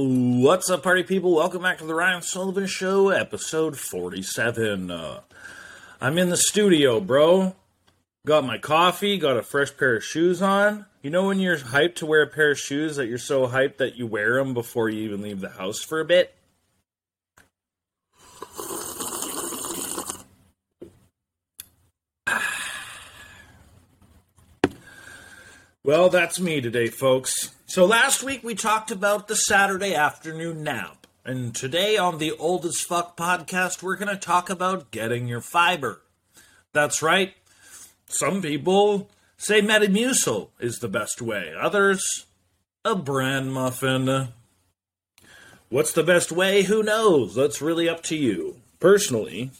What's up, party people? Welcome back to the Ryan Sullivan Show, episode 47. Uh, I'm in the studio, bro. Got my coffee, got a fresh pair of shoes on. You know when you're hyped to wear a pair of shoes that you're so hyped that you wear them before you even leave the house for a bit? Well, that's me today, folks. So last week we talked about the Saturday afternoon nap. And today on the Old as Fuck podcast, we're going to talk about getting your fiber. That's right. Some people say Metamucil is the best way. Others, a bran muffin. What's the best way? Who knows? That's really up to you. Personally,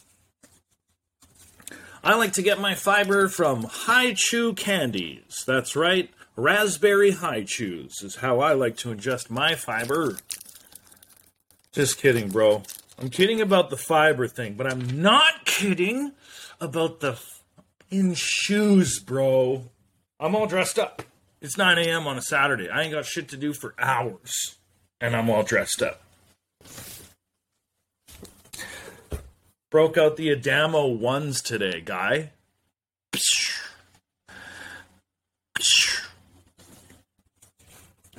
I like to get my fiber from Hi-Chew Candies. That's right, raspberry Hi-Chews is how I like to ingest my fiber. Just kidding, bro. I'm kidding about the fiber thing, but I'm not kidding about the in shoes, bro. I'm all dressed up. It's 9 a.m. on a Saturday. I ain't got shit to do for hours, and I'm all dressed up. Broke out the Adamo ones today, guy.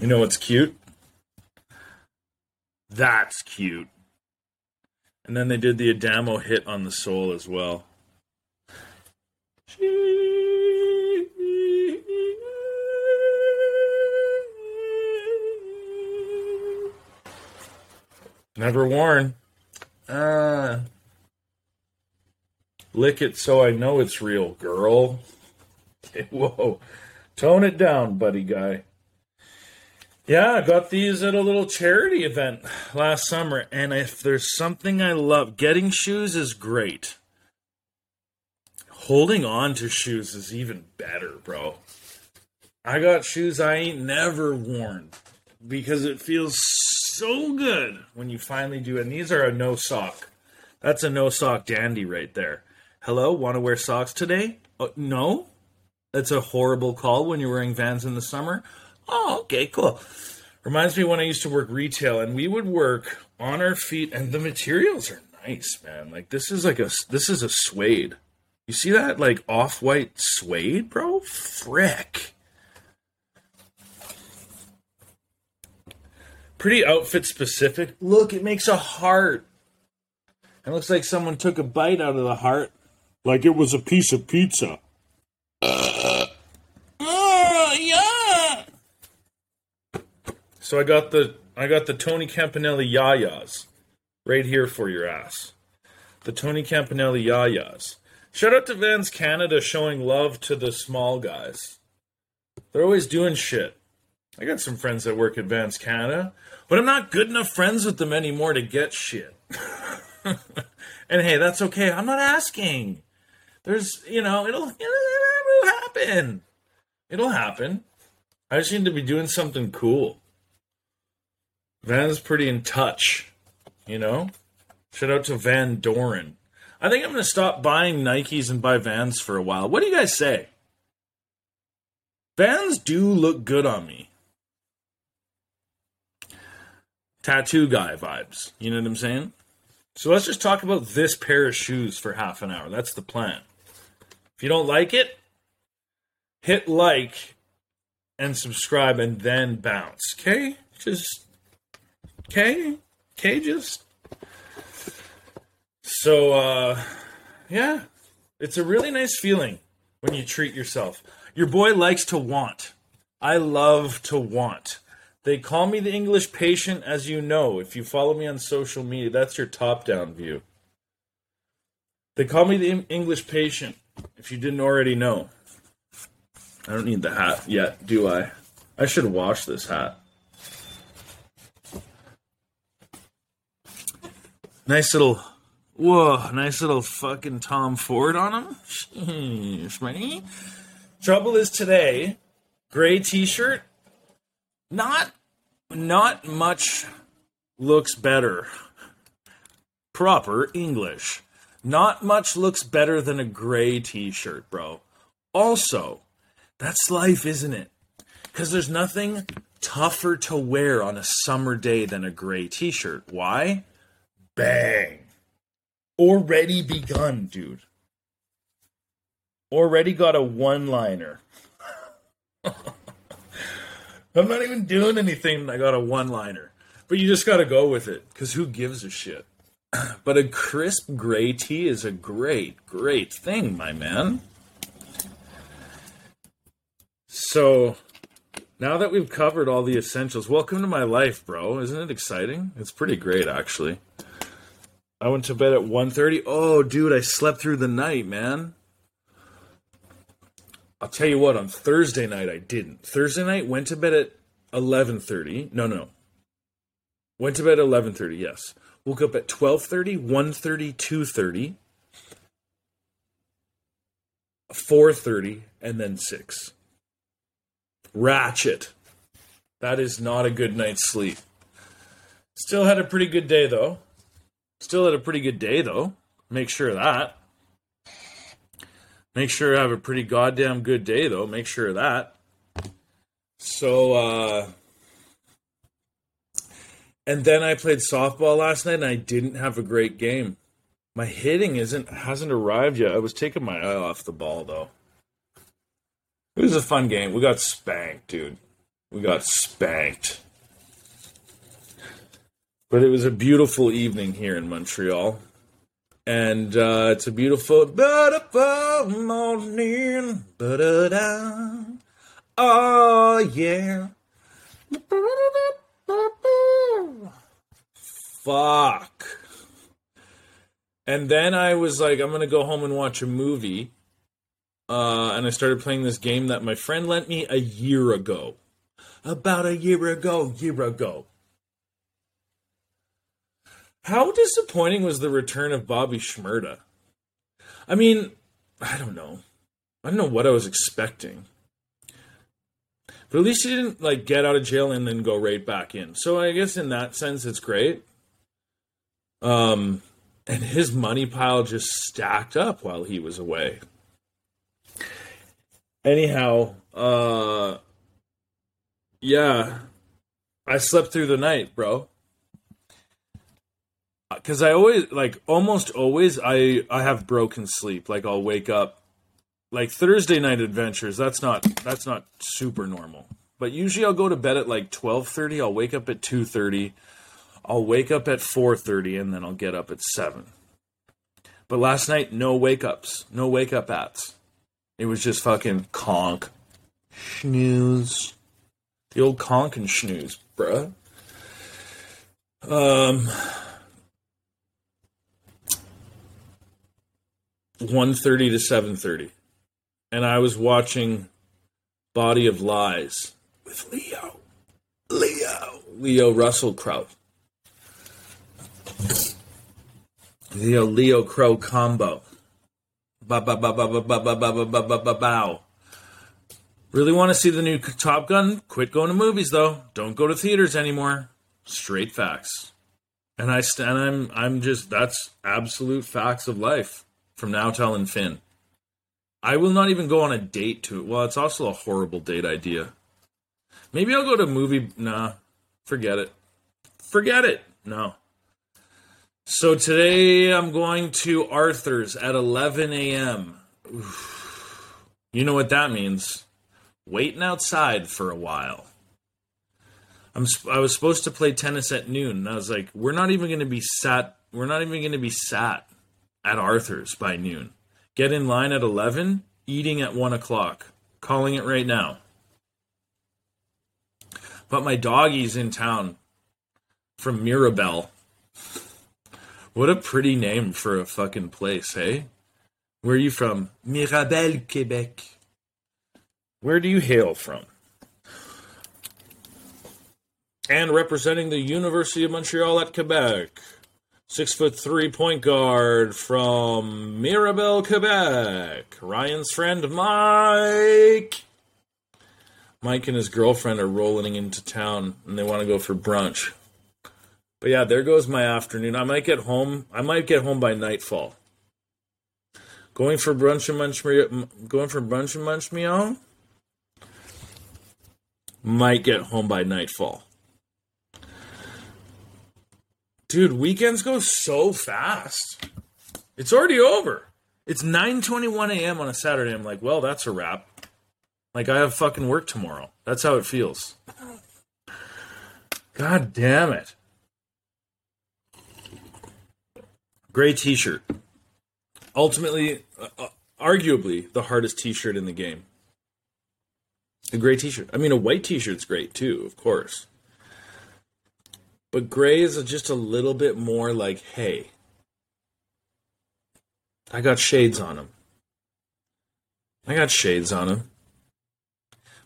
You know what's cute? That's cute. And then they did the Adamo hit on the soul as well. Never worn. Uh, lick it so I know it's real, girl. Whoa. Tone it down, buddy guy. Yeah, I got these at a little charity event last summer, and if there's something I love, getting shoes is great. Holding on to shoes is even better, bro. I got shoes I ain't never worn because it feels so good when you finally do. And these are a no sock. That's a no sock dandy right there. Hello, want to wear socks today? Oh, no? That's a horrible call when you're wearing vans in the summer. Oh, okay, cool. Reminds me when I used to work retail and we would work on our feet and the materials are nice, man. Like this is like a this is a suede. You see that like off-white suede, bro? Frick. Pretty outfit specific. Look, it makes a heart. It looks like someone took a bite out of the heart like it was a piece of pizza. Uh, oh, yeah. So I got the I got the Tony Campanelli Yayas right here for your ass. The Tony Campanelli Yayas. Shout out to Vans Canada showing love to the small guys. They're always doing shit. I got some friends that work at Vans Canada, but I'm not good enough friends with them anymore to get shit. and hey, that's okay. I'm not asking. There's, you know, it'll, it'll happen. It'll happen. I just need to be doing something cool. Van's pretty in touch, you know? Shout out to Van Doren. I think I'm going to stop buying Nikes and buy Vans for a while. What do you guys say? Vans do look good on me. Tattoo guy vibes. You know what I'm saying? So let's just talk about this pair of shoes for half an hour. That's the plan. If you don't like it, hit like and subscribe and then bounce. Okay? Just okay? Okay, just so uh yeah. It's a really nice feeling when you treat yourself. Your boy likes to want. I love to want. They call me the English patient, as you know. If you follow me on social media, that's your top down view. They call me the English patient, if you didn't already know. I don't need the hat yet, do I? I should wash this hat. Nice little, whoa, nice little fucking Tom Ford on him. Man. Trouble is today, gray t-shirt, not not much looks better. Proper English. Not much looks better than a gray t-shirt, bro. Also, that's life, isn't it? Cuz there's nothing tougher to wear on a summer day than a gray t shirt. Why? Bang. Already begun, dude. Already got a one liner. I'm not even doing anything. I got a one liner. But you just got to go with it because who gives a shit? But a crisp gray tee is a great, great thing, my man. So now that we've covered all the essentials, welcome to my life, bro. Isn't it exciting? It's pretty great, actually. I went to bed at 1.30. Oh, dude, I slept through the night, man. I'll tell you what, on Thursday night I didn't. Thursday night went to bed at 11:30. No, no. Went to bed at 11:30, yes. Woke up at 12:30, 1:30, 2:30, 4:30 and then 6. Ratchet. That is not a good night's sleep. Still had a pretty good day though. Still had a pretty good day though. Make sure of that. Make sure I have a pretty goddamn good day though. Make sure of that. So uh and then I played softball last night and I didn't have a great game. My hitting isn't hasn't arrived yet. I was taking my eye off the ball though. It was a fun game. We got spanked, dude. We got spanked. But it was a beautiful evening here in Montreal. And uh, it's a beautiful, beautiful morning. Ba-da-da. Oh, yeah. Fuck. And then I was like, I'm going to go home and watch a movie. Uh, and I started playing this game that my friend lent me a year ago. About a year ago, year ago. How disappointing was the return of Bobby Shmurda? I mean, I don't know. I don't know what I was expecting. But at least he didn't like get out of jail and then go right back in. So I guess in that sense it's great. Um and his money pile just stacked up while he was away. Anyhow, uh yeah. I slept through the night, bro because I always like almost always I I have broken sleep. Like I'll wake up like Thursday night adventures. That's not that's not super normal. But usually I'll go to bed at like twelve thirty. I'll wake up at two thirty. I'll wake up at four thirty, and then I'll get up at seven. But last night, no wake ups, no wake up ats. It was just fucking conk, snooze, the old conk and snooze, bruh. Um, 1.30 to 7.30 and i was watching body of lies with leo leo leo russell crowe leo leo crow combo ba ba ba ba ba ba ba ba ba ba ba bow really want to see the new top gun quit going to movies though don't go to theaters anymore straight facts and i stand i'm i'm just that's absolute facts of life from now telling Finn. I will not even go on a date to it. Well, it's also a horrible date idea. Maybe I'll go to a movie. Nah, forget it. Forget it. No. So today I'm going to Arthur's at 11 a.m. You know what that means? Waiting outside for a while. I'm I was supposed to play tennis at noon, and I was like, we're not even going to be sat. We're not even going to be sat at Arthur's by noon. Get in line at 11, eating at 1 o'clock. Calling it right now. But my doggy's in town from Mirabel. What a pretty name for a fucking place, hey? Where are you from? Mirabel, Quebec. Where do you hail from? And representing the University of Montreal at Quebec, Six foot three point guard from Mirabel, Quebec. Ryan's friend Mike. Mike and his girlfriend are rolling into town and they want to go for brunch. But yeah, there goes my afternoon. I might get home. I might get home by nightfall. Going for brunch and munch. Going for brunch and munch meow. Might get home by nightfall. Dude, weekends go so fast. It's already over. It's 9:21 a.m. on a Saturday. I'm like, well, that's a wrap. Like I have fucking work tomorrow. That's how it feels. God damn it. Gray t-shirt. Ultimately, uh, uh, arguably the hardest t-shirt in the game. A gray t-shirt. I mean, a white t-shirt's great too, of course. But gray is just a little bit more like, hey, I got shades on him. I got shades on him.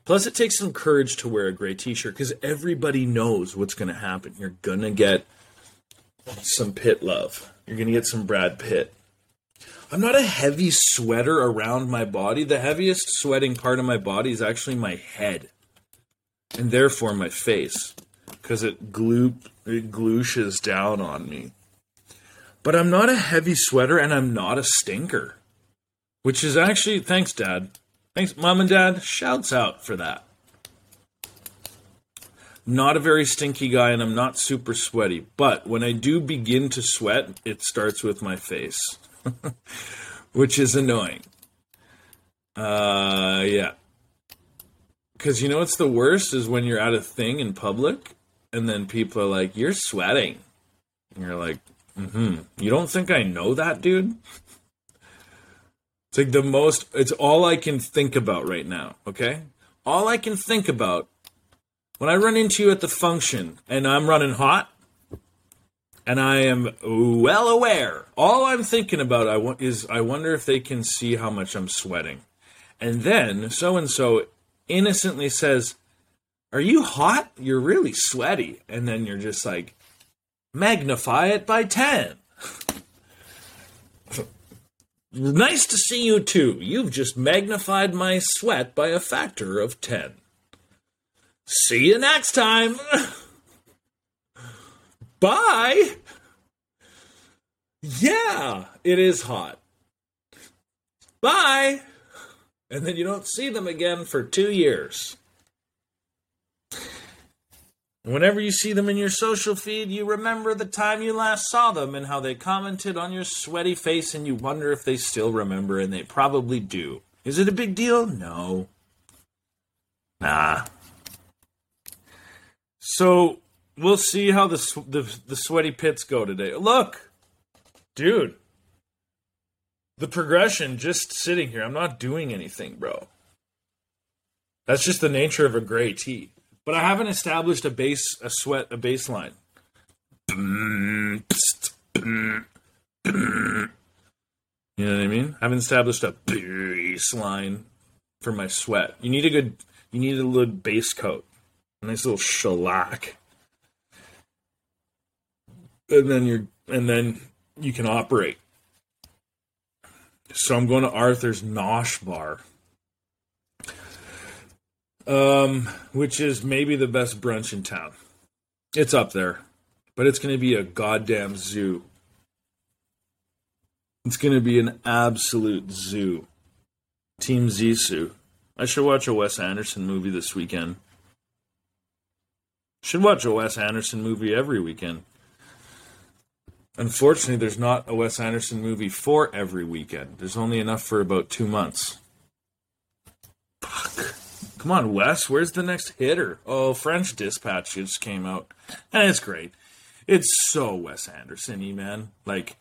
Plus, it takes some courage to wear a gray t shirt because everybody knows what's going to happen. You're going to get some Pitt love. You're going to get some Brad Pitt. I'm not a heavy sweater around my body. The heaviest sweating part of my body is actually my head, and therefore my face, because it glue it glooshes down on me. But I'm not a heavy sweater, and I'm not a stinker, which is actually thanks, Dad. Thanks, Mom and Dad. Shouts out for that. Not a very stinky guy, and I'm not super sweaty. But when I do begin to sweat, it starts with my face. which is annoying. Uh, yeah. Because you know what's the worst is when you're at a thing in public and then people are like, you're sweating. And you're like, mm hmm. You don't think I know that, dude? It's like the most, it's all I can think about right now, okay? All I can think about when I run into you at the function and I'm running hot, and I am well aware. All I'm thinking about I want is I wonder if they can see how much I'm sweating. And then so and so innocently says, "Are you hot? You're really sweaty." And then you're just like, "Magnify it by 10." nice to see you too. You've just magnified my sweat by a factor of 10. See you next time. Bye. Yeah, it is hot. Bye. And then you don't see them again for two years. Whenever you see them in your social feed, you remember the time you last saw them and how they commented on your sweaty face, and you wonder if they still remember, and they probably do. Is it a big deal? No. Nah. So, we'll see how the the, the sweaty pits go today. Look, dude, the progression just sitting here. I'm not doing anything, bro. That's just the nature of a gray tee. But I haven't established a base, a sweat, a baseline. You know what I mean? I haven't established a baseline for my sweat. You need a good, you need a little base coat, a nice little shellac and then you're and then you can operate. So I'm going to Arthur's Nosh Bar, um, which is maybe the best brunch in town. It's up there, but it's going to be a goddamn zoo. It's going to be an absolute zoo. Team Zissou. I should watch a Wes Anderson movie this weekend. Should watch a Wes Anderson movie every weekend. Unfortunately, there's not a Wes Anderson movie for every weekend. There's only enough for about two months. Fuck. Come on, Wes. Where's the next hitter? Oh, French Dispatch just came out. And it's great. It's so Wes Anderson man. Like,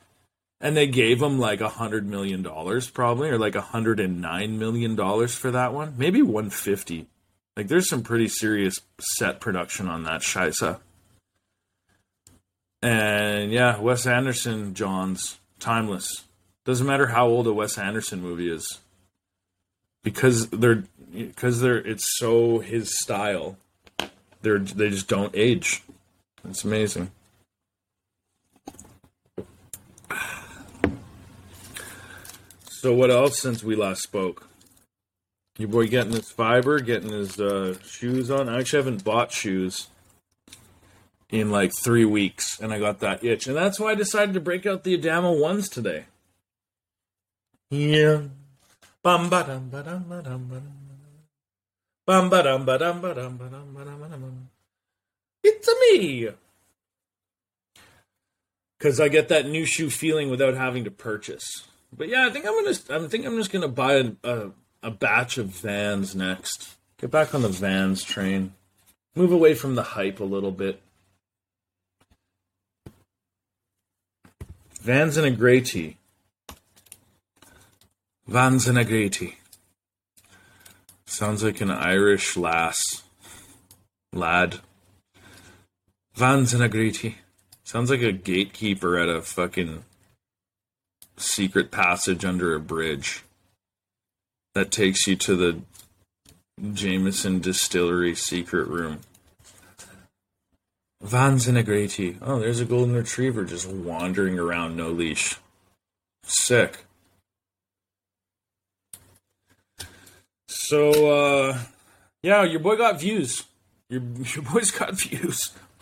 and they gave him like a hundred million dollars probably, or like a hundred and nine million dollars for that one. Maybe one fifty. Like, there's some pretty serious set production on that Shisa. And yeah, Wes Anderson Johns, timeless. Doesn't matter how old a Wes Anderson movie is. Because they're because they're it's so his style. They're they just don't age. It's amazing. So what else since we last spoke? Your boy getting his fiber, getting his uh, shoes on. I actually haven't bought shoes in like three weeks, and I got that itch, and that's why I decided to break out the Adamo ones today. Yeah. Bum, ba-dum, ba-dum, ba-dum, ba-dum. Bum ba dum ba dum ba dum ba dum ba dum ba dum. It's a me. Because I get that new shoe feeling without having to purchase. But yeah, I think I'm gonna. I think I'm just gonna buy a, a, a batch of Vans next. Get back on the Vans train. Move away from the hype a little bit. Vans in a grey tee. Grey. Sounds like an Irish lass. Lad. Grey. Sounds like a gatekeeper at a fucking secret passage under a bridge that takes you to the Jameson Distillery secret room. Grey. Oh, there's a golden retriever just wandering around no leash. Sick. So, uh, yeah, your boy got views. Your, your boy's got views.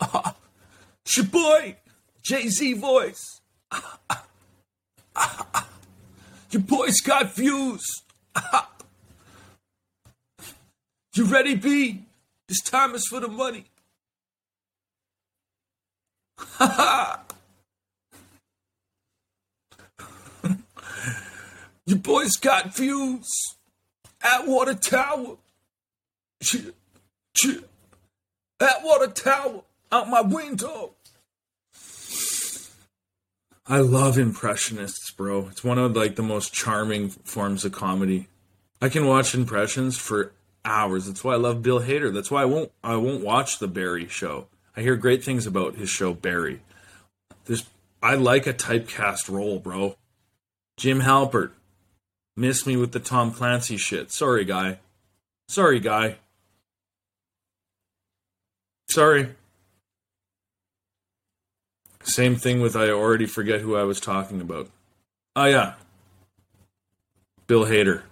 it's your boy, Jay Z voice. your boy's got views. you ready, B? This time is for the money. Your boy's got views. Atwater Tower. Atwater Tower. Out my window. I love impressionists, bro. It's one of like the most charming forms of comedy. I can watch impressions for hours. That's why I love Bill Hader. That's why I won't I won't watch the Barry show. I hear great things about his show Barry. I like a typecast role, bro. Jim Halpert. Missed me with the Tom Clancy shit. Sorry, guy. Sorry, guy. Sorry. Same thing with I already forget who I was talking about. Oh yeah. Bill Hader.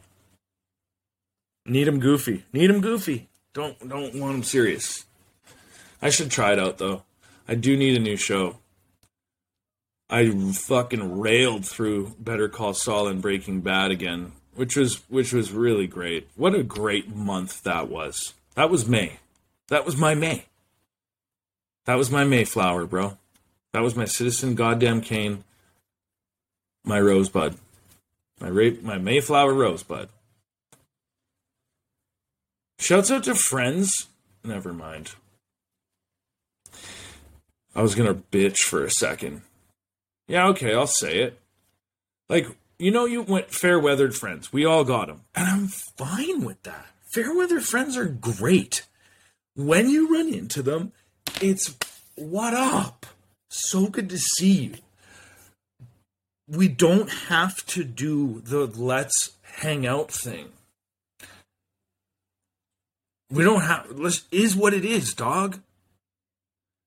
Need him goofy. Need him goofy. Don't don't want him serious. I should try it out though. I do need a new show. I fucking railed through Better Call Saul and Breaking Bad again, which was which was really great. What a great month that was. That was May. That was my May. That was my Mayflower, bro. That was my Citizen Goddamn Kane. My Rosebud. My rape my Mayflower Rosebud. Shouts out to friends. Never mind. I was gonna bitch for a second. Yeah, okay, I'll say it. Like, you know, you went fair weathered friends. We all got them. And I'm fine with that. Fair weather friends are great. When you run into them, it's what up? So good to see you. We don't have to do the let's hang out thing. We don't have, let's, is what it is, dog.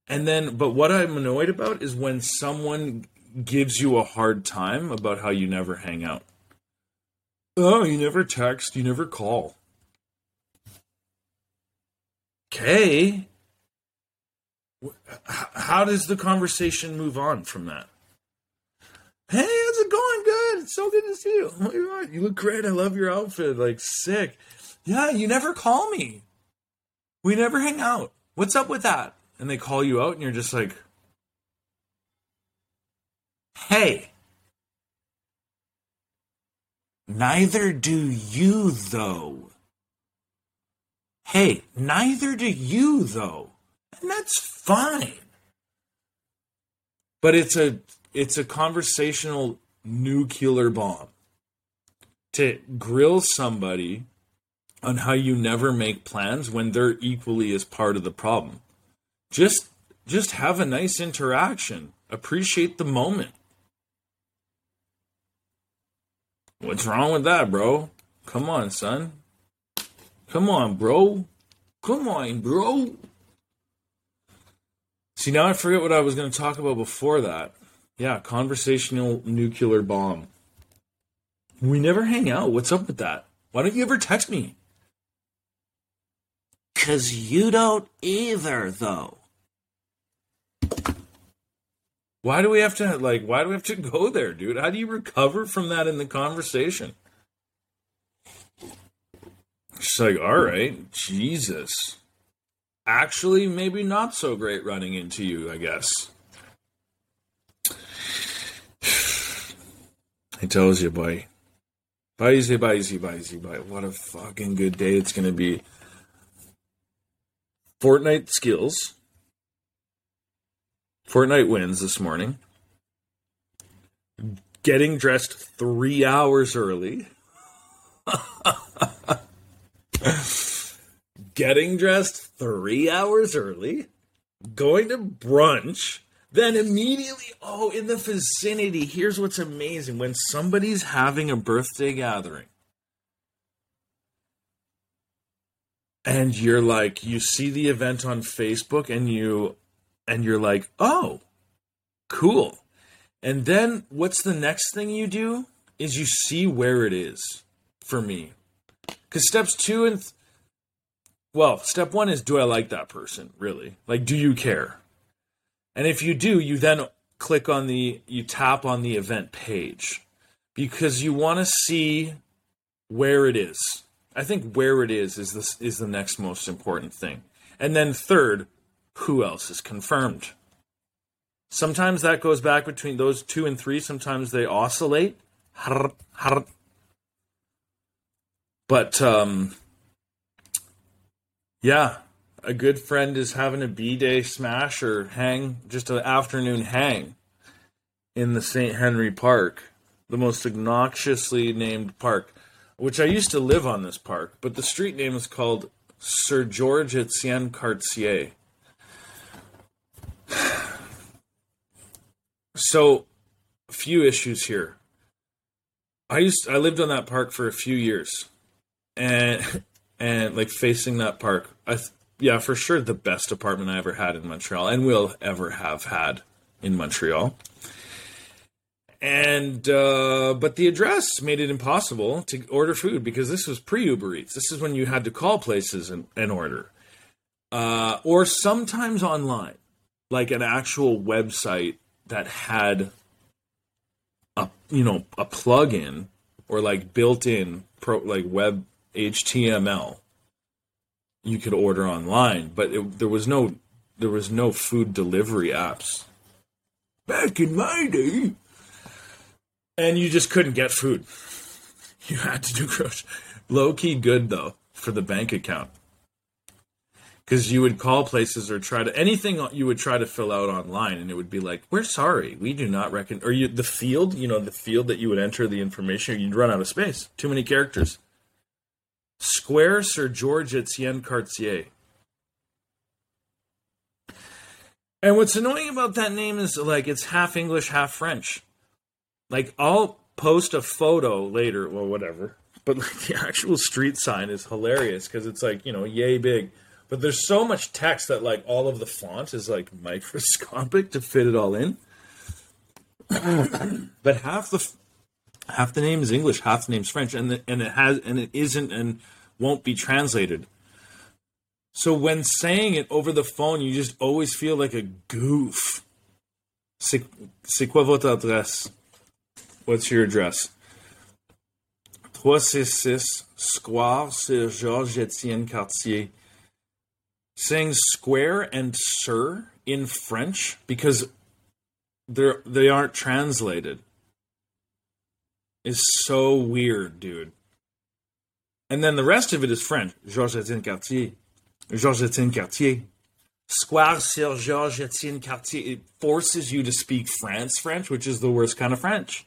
And then, but what I'm annoyed about is when someone gives you a hard time about how you never hang out. Oh, you never text, you never call. Okay. How does the conversation move on from that? Hey, how's it going? Good. It's so good to see you. Oh my god, you look great. I love your outfit. Like sick. Yeah, you never call me. We never hang out. What's up with that? And they call you out and you're just like, Hey, neither do you, though. Hey, neither do you, though. And that's fine. But it's a it's a conversational nuclear bomb to grill somebody on how you never make plans when they're equally as part of the problem. Just just have a nice interaction. Appreciate the moment. What's wrong with that, bro? Come on, son. Come on, bro. Come on, bro. See, now I forget what I was going to talk about before that. Yeah, conversational nuclear bomb. We never hang out. What's up with that? Why don't you ever text me? Cause you don't either, though. Why do we have to like? Why do we have to go there, dude? How do you recover from that in the conversation? It's like, all right, Jesus. Actually, maybe not so great running into you, I guess. He tells you, boy. Bye bye bye bye. What a fucking good day it's gonna be. Fortnite skills. Fortnite wins this morning. Getting dressed three hours early. Getting dressed three hours early. Going to brunch. Then immediately, oh, in the vicinity, here's what's amazing. When somebody's having a birthday gathering, and you're like, you see the event on Facebook and you and you're like, oh, cool. And then what's the next thing you do is you see where it is for me. Because steps two and, th- well, step one is do I like that person, really? Like, do you care? And if you do, you then click on the, you tap on the event page because you want to see where it is. I think where it is is this is the next most important thing. And then third, who else is confirmed. Sometimes that goes back between those two and three. Sometimes they oscillate. But um, yeah, a good friend is having a B day smash or hang, just an afternoon hang in the St. Henry Park, the most obnoxiously named park, which I used to live on this park, but the street name is called Sir George Etienne Cartier. So, a few issues here. I used I lived on that park for a few years, and and like facing that park, I yeah for sure the best apartment I ever had in Montreal, and will ever have had in Montreal. And uh, but the address made it impossible to order food because this was pre Uber Eats. This is when you had to call places and, and order, uh, or sometimes online, like an actual website that had a you know a plug-in or like built-in pro like web HTML you could order online, but it, there was no there was no food delivery apps back in my day, and you just couldn't get food. You had to do grocery. Low key good though for the bank account because you would call places or try to anything you would try to fill out online and it would be like we're sorry we do not reckon or you the field you know the field that you would enter the information you'd run out of space. Too many characters. Square sir george etienne cartier. And what's annoying about that name is like it's half english half french. Like i'll post a photo later well whatever but like the actual street sign is hilarious because it's like you know yay big but there's so much text that like all of the font is like microscopic to fit it all in. but half the half the name is English, half the name's French, and the, and it has and it isn't and won't be translated. So when saying it over the phone, you just always feel like a goof. C'est, quoi votre adresse? What's your address? 366 Square Sir Georges Etienne Cartier saying square and sir in French because they're they aren't translated is so weird, dude. And then the rest of it is French. Georges Etienne Cartier. Georges Etienne Cartier. Square Sir Georges Etienne Cartier. It forces you to speak France French, which is the worst kind of French.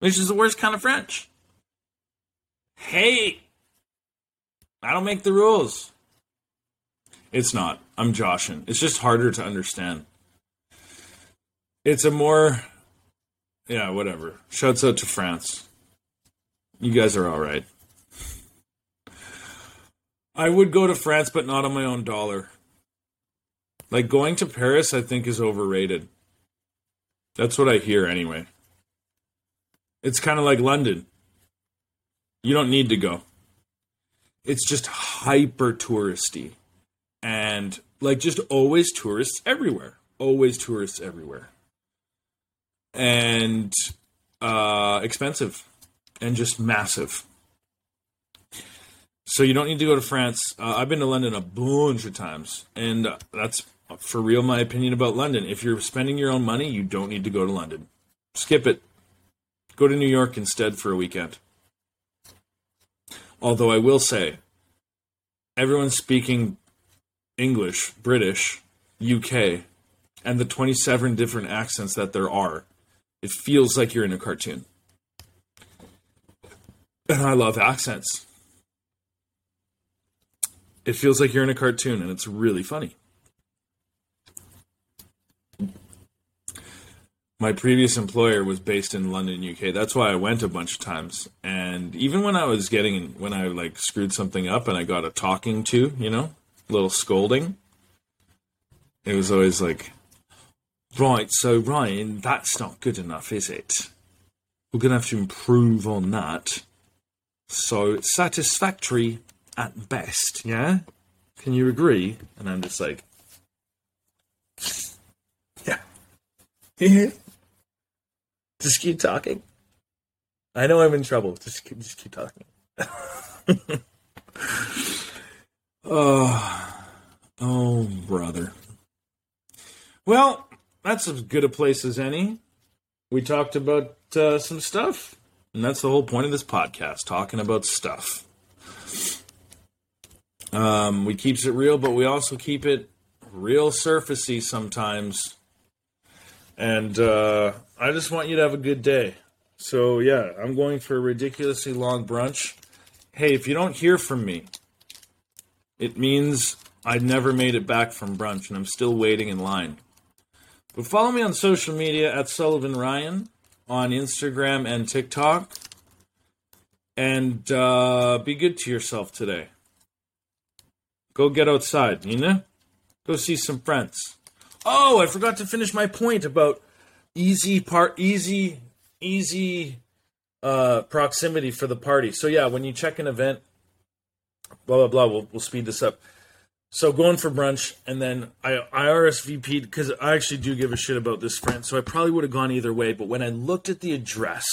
Which is the worst kind of French. Hey, I don't make the rules. It's not. I'm joshing. It's just harder to understand. It's a more, yeah, whatever. Shouts out to France. You guys are all right. I would go to France, but not on my own dollar. Like going to Paris, I think is overrated. That's what I hear anyway. It's kind of like London. You don't need to go. It's just hyper touristy and like just always tourists everywhere always tourists everywhere and uh expensive and just massive So you don't need to go to France. Uh, I've been to London a bunch of times, and that's for real my opinion about London. If you're spending your own money, you don't need to go to London. Skip it. Go to New York instead for a weekend. Although I will say, everyone's speaking English, British, UK, and the 27 different accents that there are. It feels like you're in a cartoon. And I love accents it feels like you're in a cartoon and it's really funny. My previous employer was based in London, UK. That's why I went a bunch of times. And even when I was getting, when I like screwed something up and I got a talking to, you know, little scolding, it was always like, right, so Ryan, that's not good enough, is it? We're going to have to improve on that. So it's satisfactory at best, yeah? Can you agree? And I'm just like, yeah. just keep talking. I know I'm in trouble. Just keep, just keep talking. oh, oh, brother. Well, that's as good a place as any. We talked about uh, some stuff, and that's the whole point of this podcast: talking about stuff. Um, we keeps it real, but we also keep it real surfacey sometimes. And uh, I just want you to have a good day. So yeah, I'm going for a ridiculously long brunch. Hey, if you don't hear from me, it means I never made it back from brunch and I'm still waiting in line. But follow me on social media at Sullivan Ryan on Instagram and TikTok. And uh, be good to yourself today. Go get outside, you know? Go see some friends. Oh, I forgot to finish my point about easy part easy easy uh proximity for the party. So yeah, when you check an event, blah blah blah, we'll we'll speed this up. So going for brunch, and then I I RSVP'd because I actually do give a shit about this friend. So I probably would have gone either way. But when I looked at the address,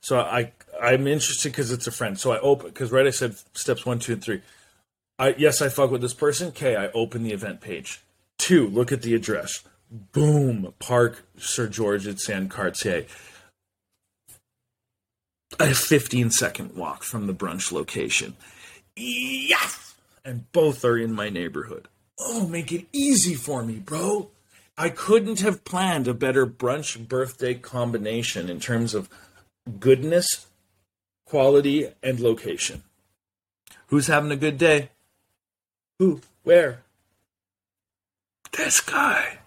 so I I'm interested because it's a friend. So I open because right I said steps one, two, and three. I yes, I fuck with this person. Okay, I open the event page. Two, look at the address. Boom, Park Sir George Etienne Cartier. A 15 second walk from the brunch location. Yes! And both are in my neighborhood. Oh, make it easy for me, bro. I couldn't have planned a better brunch birthday combination in terms of goodness, quality, and location. Who's having a good day? Who? Where? This guy.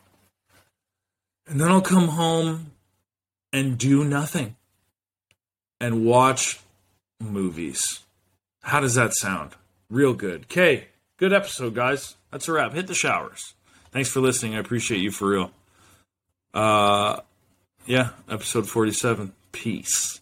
And then I'll come home and do nothing and watch movies. How does that sound? Real good. Okay, good episode, guys. That's a wrap. Hit the showers. Thanks for listening. I appreciate you for real. Uh, yeah, episode 47. Peace.